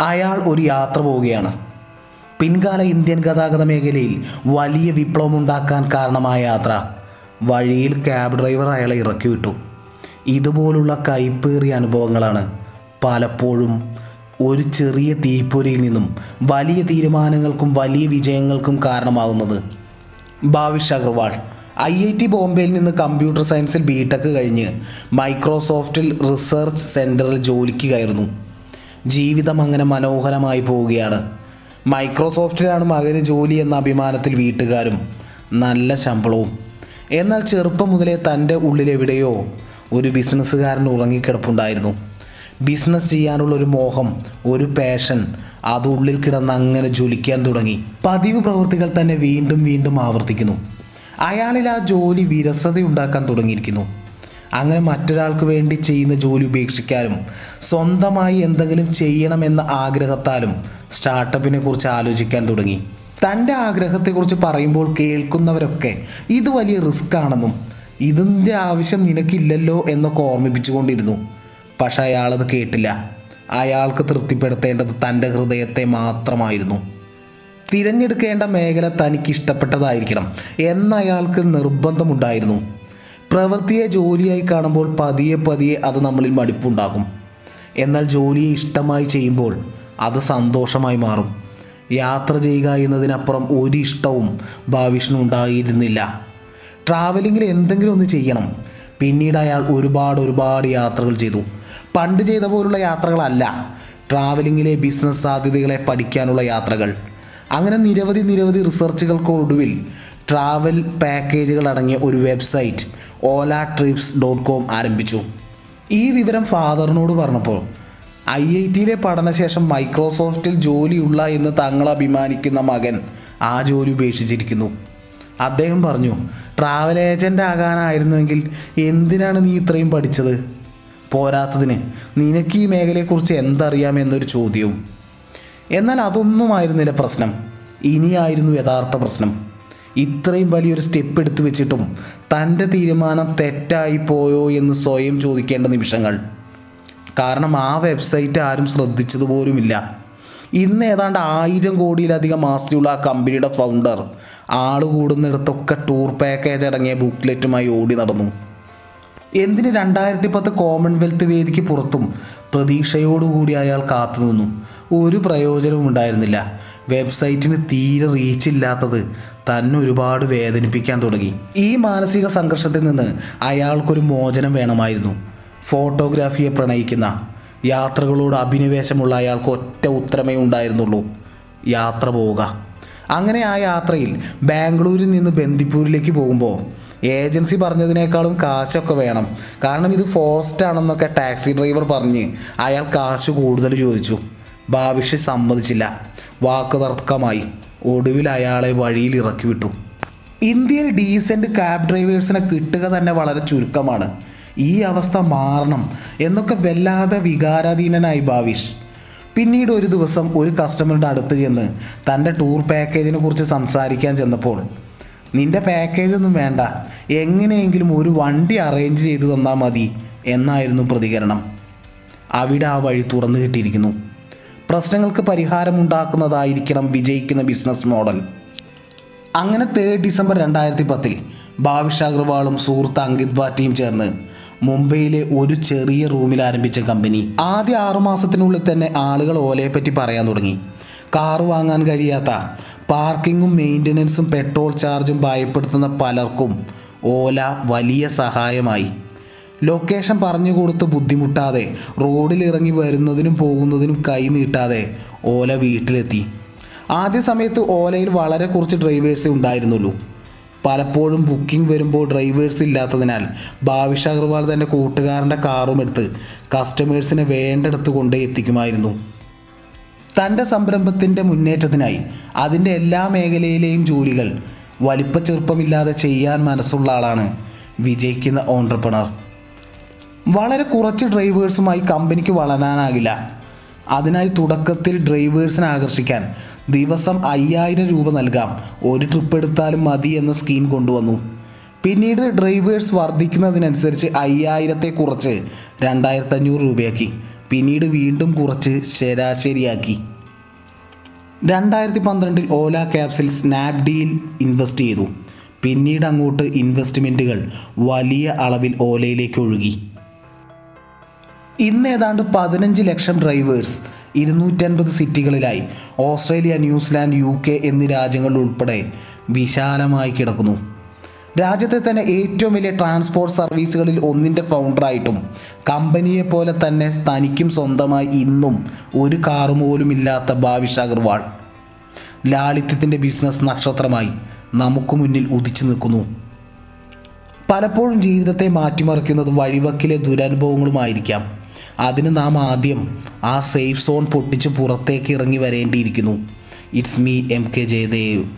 അയാൾ ഒരു യാത്ര പോവുകയാണ്. പിൻകാല ഇന്ത്യൻ ഗതാഗത മേഖലയിൽ വലിയ വിപ്ലവം ഉണ്ടാക്കാൻ കാരണമായ യാത്ര. വഴിയിൽ ക്യാബ് ഡ്രൈവർ അയാളെ ഇറക്കി വിട്ടു. ഇതുപോലുള്ള കൈപ്പേറിയ അനുഭവങ്ങളാണ് പലപ്പോഴും ഒരു ചെറിയ തീപ്പൊരിയിൽ നിന്നും വലിയ തീരുമാനങ്ങൾക്കും വലിയ വിജയങ്ങൾക്കും കാരണമാകുന്നത് Bhavish Aggarwal I I T ബോംബെയിൽ നിന്ന് കമ്പ്യൂട്ടർ സയൻസിൽ ബി ടെക് കഴിഞ്ഞ് മൈക്രോസോഫ്റ്റിൽ റിസർച്ച് സെന്ററിൽ ജോലിക്ക് കയറുന്നു. ജീവിതം അങ്ങനെ മനോഹരമായി പോവുകയാണ്. മൈക്രോസോഫ്റ്റിലാണ് മകന് ജോലി എന്ന അഭിമാനത്തിൽ വീട്ടുകാരും നല്ല ശമ്പളവും. എന്നാൽ ചെറുപ്പം മുതലേ തന്റെ ഉള്ളിലെവിടെയോ ഒരു ബിസിനസ്സുകാരൻ ഉറങ്ങിക്കിടപ്പുണ്ടായിരുന്നു. ബിസിനസ് ചെയ്യാനുള്ള ഒരു മോഹം ഒരു പാഷൻ അത് ഉള്ളിൽ കിടന്ന് അങ്ങനെ ജ്വലിക്കാൻ തുടങ്ങി. പതിവ് പ്രവൃത്തികൾ തന്നെ വീണ്ടും വീണ്ടും ആവർത്തിക്കുന്നു. അയാളിൽ ആ ജോലി വിരസതയുണ്ടാക്കാൻ തുടങ്ങിയിരിക്കുന്നു. അങ്ങനെ മറ്റൊരാൾക്ക് വേണ്ടി ചെയ്യുന്ന ജോലി ഉപേക്ഷിക്കാനും സ്വന്തമായി എന്തെങ്കിലും ചെയ്യണമെന്ന ആഗ്രഹത്താലും സ്റ്റാർട്ടപ്പിനെ കുറിച്ച് ആലോചിക്കാൻ തുടങ്ങി. തന്റെ ആഗ്രഹത്തെക്കുറിച്ച് പറയുമ്പോൾ കേൾക്കുന്നവരൊക്കെ ഇത് വലിയ റിസ്ക് ആണെന്നും ഇതിന്റെ ആവശ്യം നിനക്കില്ലല്ലോ എന്നൊക്കെ ഓർമ്മിപ്പിച്ചുകൊണ്ടിരുന്നു. പക്ഷെ അയാളത് കേട്ടില്ല. അയാൾക്ക് തൃപ്തിപ്പെടുത്തേണ്ടത് തന്റെ ഹൃദയത്തെ മാത്രമായിരുന്നു. തിരഞ്ഞെടുക്കേണ്ട മേഖല തനിക്ക് ഇഷ്ടപ്പെട്ടതായിരിക്കണം എന്നയാൾക്ക് നിർബന്ധമുണ്ടായിരുന്നു. പ്രവൃത്തിയെ ജോലിയായി കാണുമ്പോൾ പതിയെ പതിയെ അത് നമ്മളിൽ മടുപ്പുണ്ടാകും. എന്നാൽ ജോലിയെ ഇഷ്ടമായി ചെയ്യുമ്പോൾ അത് സന്തോഷമായി മാറും. യാത്ര ചെയ്യുക എന്നതിനപ്പുറം ഒരു ഇഷ്ടവും ഭാവിഷ്ണു ഉണ്ടായിരുന്നില്ല. ട്രാവലിങ്ങിൽ എന്തെങ്കിലും ഒന്ന് ചെയ്യണം. പിന്നീട് അയാൾ ഒരുപാട് ഒരുപാട് യാത്രകൾ ചെയ്തു. പണ്ട് ചെയ്ത പോലുള്ള യാത്രകളല്ല. ട്രാവലിങ്ങിലെ ബിസിനസ് സാധ്യതകളെ പഠിക്കാനുള്ള യാത്രകൾ. അങ്ങനെ നിരവധി നിരവധി റിസർച്ചുകൾക്ക് ഒടുവിൽ ട്രാവൽ പാക്കേജുകൾ അടങ്ങിയ ഒരു website Ola trips dot com ആരംഭിച്ചു. ഈ വിവരം ഫാദറിനോട് പറഞ്ഞപ്പോൾ ഐ ഐ ടിയിലെ പഠനശേഷം മൈക്രോസോഫ്റ്റിൽ ജോലിയുള്ള എന്ന് തങ്ങൾ അഭിമാനിക്കുന്ന മകൻ ആ ജോലി ഉപേക്ഷിച്ചിരിക്കുന്നു. അദ്ദേഹം പറഞ്ഞു ട്രാവൽ ഏജന്റ് ആകാനായിരുന്നുവെങ്കിൽ എന്തിനാണ് നീ ഇത്രയും പഠിച്ചത്? പോരാത്തതിന് നിനക്ക് ഈ മേഖലയെക്കുറിച്ച് എന്തറിയാം എന്നൊരു ചോദ്യവും. എന്നാൽ അതൊന്നുമായിരുന്നില്ല പ്രശ്നം. ഇനിയായിരുന്നു യഥാർത്ഥ പ്രശ്നം. ഇത്രയും വലിയൊരു സ്റ്റെപ്പ് എടുത്തു വെച്ചിട്ടും തന്റെ തീരുമാനം തെറ്റായി പോയോ എന്ന് സ്വയം ചോദിക്കേണ്ട നിമിഷങ്ങൾ. കാരണം ആ വെബ്സൈറ്റ് ആരും ശ്രദ്ധിച്ചതുപോലുമില്ല ഇന്ന് ഏതാണ്ട് ആയിരം കോടിയിലധികം ആസ്തിയുള്ള ആ കമ്പനിയുടെ ഫൗണ്ടർ ആൾ കൂടുന്നിടത്തൊക്കെ ടൂർ പാക്കേജ് അടങ്ങിയ ബുക്ക്ലെറ്റുമായി ഓടി നടന്നു. എന്തിന് രണ്ടായിരത്തി പത്ത് കോമൺവെൽത്ത് വേദിക്ക് പുറത്തും പ്രതീക്ഷയോടുകൂടി അയാൾ കാത്തുനിന്നു ഒരു പ്രയോജനവും ഉണ്ടായിരുന്നില്ല. വെബ്സൈറ്റിന് തീരെ റീച്ചില്ലാത്തത് തന്നെ ഒരുപാട് വേദനിപ്പിക്കാൻ തുടങ്ങി. ഈ മാനസിക സംഘർഷത്തിൽ നിന്ന് അയാൾക്കൊരു മോചനം വേണമായിരുന്നു. ഫോട്ടോഗ്രാഫിയെ പ്രണയിക്കുന്ന യാത്രകളോട് അഭിനിവേശമുള്ള അയാൾക്ക് ഒറ്റ ഉത്തരമേ ഉണ്ടായിരുന്നുള്ളൂ. യാത്ര പോവുക. അങ്ങനെ ആ യാത്രയിൽ ബാംഗ്ലൂരിൽ നിന്ന് ബന്ദിപ്പൂരിലേക്ക് പോകുമ്പോൾ ഏജൻസി പറഞ്ഞതിനേക്കാളും കാശൊക്കെ വേണം. കാരണം ഇത് ഫോറസ്റ്റ് ആണെന്നൊക്കെ ടാക്സി ഡ്രൈവർ പറഞ്ഞ് അയാൾ കാശ് കൂടുതൽ ചോദിച്ചു. ഭാവിഷ് സമ്മതിച്ചില്ല. വാക്ക് തർക്കമായി ഒടുവിൽ അയാളെ വഴിയിൽ ഇറക്കി വിട്ടു. ഇന്ത്യയിൽ ഡീസന്റ് ക്യാബ് ഡ്രൈവേഴ്സിനെ കിട്ടുക തന്നെ വളരെ ചുരുക്കമാണ്. ഈ അവസ്ഥ മാറണം എന്നൊക്കെ വല്ലാതെ വികാരാധീനനായി ഭാവിഷ്. പിന്നീട് ഒരു ദിവസം ഒരു കസ്റ്റമറുടെ അടുത്ത് ചെന്ന് തന്റെ ടൂർ പാക്കേജിനെ കുറിച്ച് സംസാരിക്കാൻ ചെന്നപ്പോൾ നിന്റെ പാക്കേജൊന്നും വേണ്ട. എങ്ങനെയെങ്കിലും ഒരു വണ്ടി അറേഞ്ച് ചെയ്തു തന്നാൽ മതി എന്നായിരുന്നു പ്രതികരണം. അവിടെ ആ വഴി തുറന്നു കിട്ടിയിരിക്കുന്നു. പ്രശ്നങ്ങൾക്ക് പരിഹാരമുണ്ടാക്കുന്നതായിരിക്കണം വിജയിക്കുന്ന ബിസിനസ് മോഡൽ. അങ്ങനെ തേർഡ് ഡിസംബർ രണ്ടായിരത്തി പത്തിൽ ഭാവിഷ് അഗർവാളും സുഹൃത്ത് അങ്കിത് ഭാറ്റിയും ചേർന്ന് മുംബൈയിലെ ഒരു ചെറിയ റൂമിൽ ആരംഭിച്ച കമ്പനി ആദ്യ ആറുമാസത്തിനുള്ളിൽ തന്നെ ആളുകൾ ഓലയെ പറ്റി പറയാൻ തുടങ്ങി. കാറ് വാങ്ങാൻ കഴിയാത്ത പാർക്കിങ്ങും മെയിന്റനൻസും പെട്രോൾ ചാർജും ഭയപ്പെടുത്തുന്ന പലർക്കും ഓല വലിയ സഹായമായി. ലൊക്കേഷൻ പറഞ്ഞു കൊടുത്ത് ബുദ്ധിമുട്ടാതെ റോഡിൽ ഇറങ്ങി വരുന്നതിനും പോകുന്നതിനും കൈ നീട്ടാതെ ഓല വീട്ടിലെത്തി. ആദ്യ സമയത്ത് ഓലയിൽ വളരെ കുറച്ച് ഡ്രൈവേഴ്സേ ഉണ്ടായിരുന്നുള്ളൂ. പലപ്പോഴും ബുക്കിംഗ് വരുമ്പോൾ ഡ്രൈവേഴ്സ് ഇല്ലാത്തതിനാൽ ഭാവിഷ അഗർവാൾ തന്റെ കൂട്ടുകാരന്റെ കാറും എടുത്ത് കസ്റ്റമേഴ്സിനെ വേണ്ടെടുത്ത് കൊണ്ടേ എത്തിക്കുമായിരുന്നു. തന്റെ സംരംഭത്തിന്റെ മുന്നേറ്റത്തിനായി അതിന്റെ എല്ലാ മേഖലയിലെയും ജോലികൾ വലിപ്പ ചെറുപ്പമില്ലാതെ ചെയ്യാൻ മനസ്സുള്ള ആളാണ് വിജയിക്കുന്ന ഓൺട്രപ്രണർ വളരെ കുറച്ച് ഡ്രൈവേഴ്സുമായി കമ്പനിക്ക് വളരാനാകില്ല. അതിനായി തുടക്കത്തിൽ ഡ്രൈവേഴ്സിനെ ആകർഷിക്കാൻ ദിവസം അയ്യായിരം രൂപ നൽകാം. ഒരു ട്രിപ്പ് എടുത്താലും മതി എന്ന സ്കീം കൊണ്ടുവന്നു. പിന്നീട് ഡ്രൈവേഴ്സ് വർദ്ധിക്കുന്നതിനനുസരിച്ച് അയ്യായിരത്തെ കുറച്ച് രണ്ടായിരത്തഞ്ഞൂറ് രൂപയാക്കി. പിന്നീട് വീണ്ടും കുറച്ച് ശരാശരിയാക്കി. രണ്ടായിരത്തി പന്ത്രണ്ടിൽ ഓല ക്യാപ്സിൽ സ്നാപ്ഡീൽ ഇൻവെസ്റ്റ് ചെയ്തു. പിന്നീട് അങ്ങോട്ട് ഇൻവെസ്റ്റ്മെന്റുകൾ വലിയ അളവിൽ ഓലയിലേക്ക് ഒഴുകി. ഇന്ന് ഏതാണ്ട് പതിനഞ്ച് ലക്ഷം ഡ്രൈവേഴ്സ് ഇരുന്നൂറ്റൻപത് സിറ്റികളിലായി. Australia New Zealand U K എന്നീ രാജ്യങ്ങളിൽ ഉൾപ്പെടെ വിശാലമായി കിടക്കുന്നു. രാജ്യത്തെ തന്നെ ഏറ്റവും വലിയ ട്രാൻസ്പോർട്ട് സർവീസുകളിൽ ഒന്നിന്റെ ഫൗണ്ടറായിട്ടും കമ്പനിയെ പോലെ തന്നെ തനിക്കും സ്വന്തമായി ഇന്നും ഒരു കാറും പോലും ഇല്ലാത്ത ഭാവിഷ് അഗർവാൾ. ലാളിത്യത്തിന്റെ ബിസിനസ് നക്ഷത്രമായി നമുക്ക് മുന്നിൽ ഉദിച്ചു നിൽക്കുന്നു. പലപ്പോഴും ജീവിതത്തെ മാറ്റിമറിക്കുന്നത് വഴിവക്കിലെ ദുരനുഭവങ്ങളുമായിരിക്കാം. അതിന് നാം ആദ്യം ആ സേഫ് സോൺ പൊട്ടിച്ച് പുറത്തേക്ക് ഇറങ്ങി വരേണ്ടിയിരിക്കുന്നു. It's me M K Jayadev.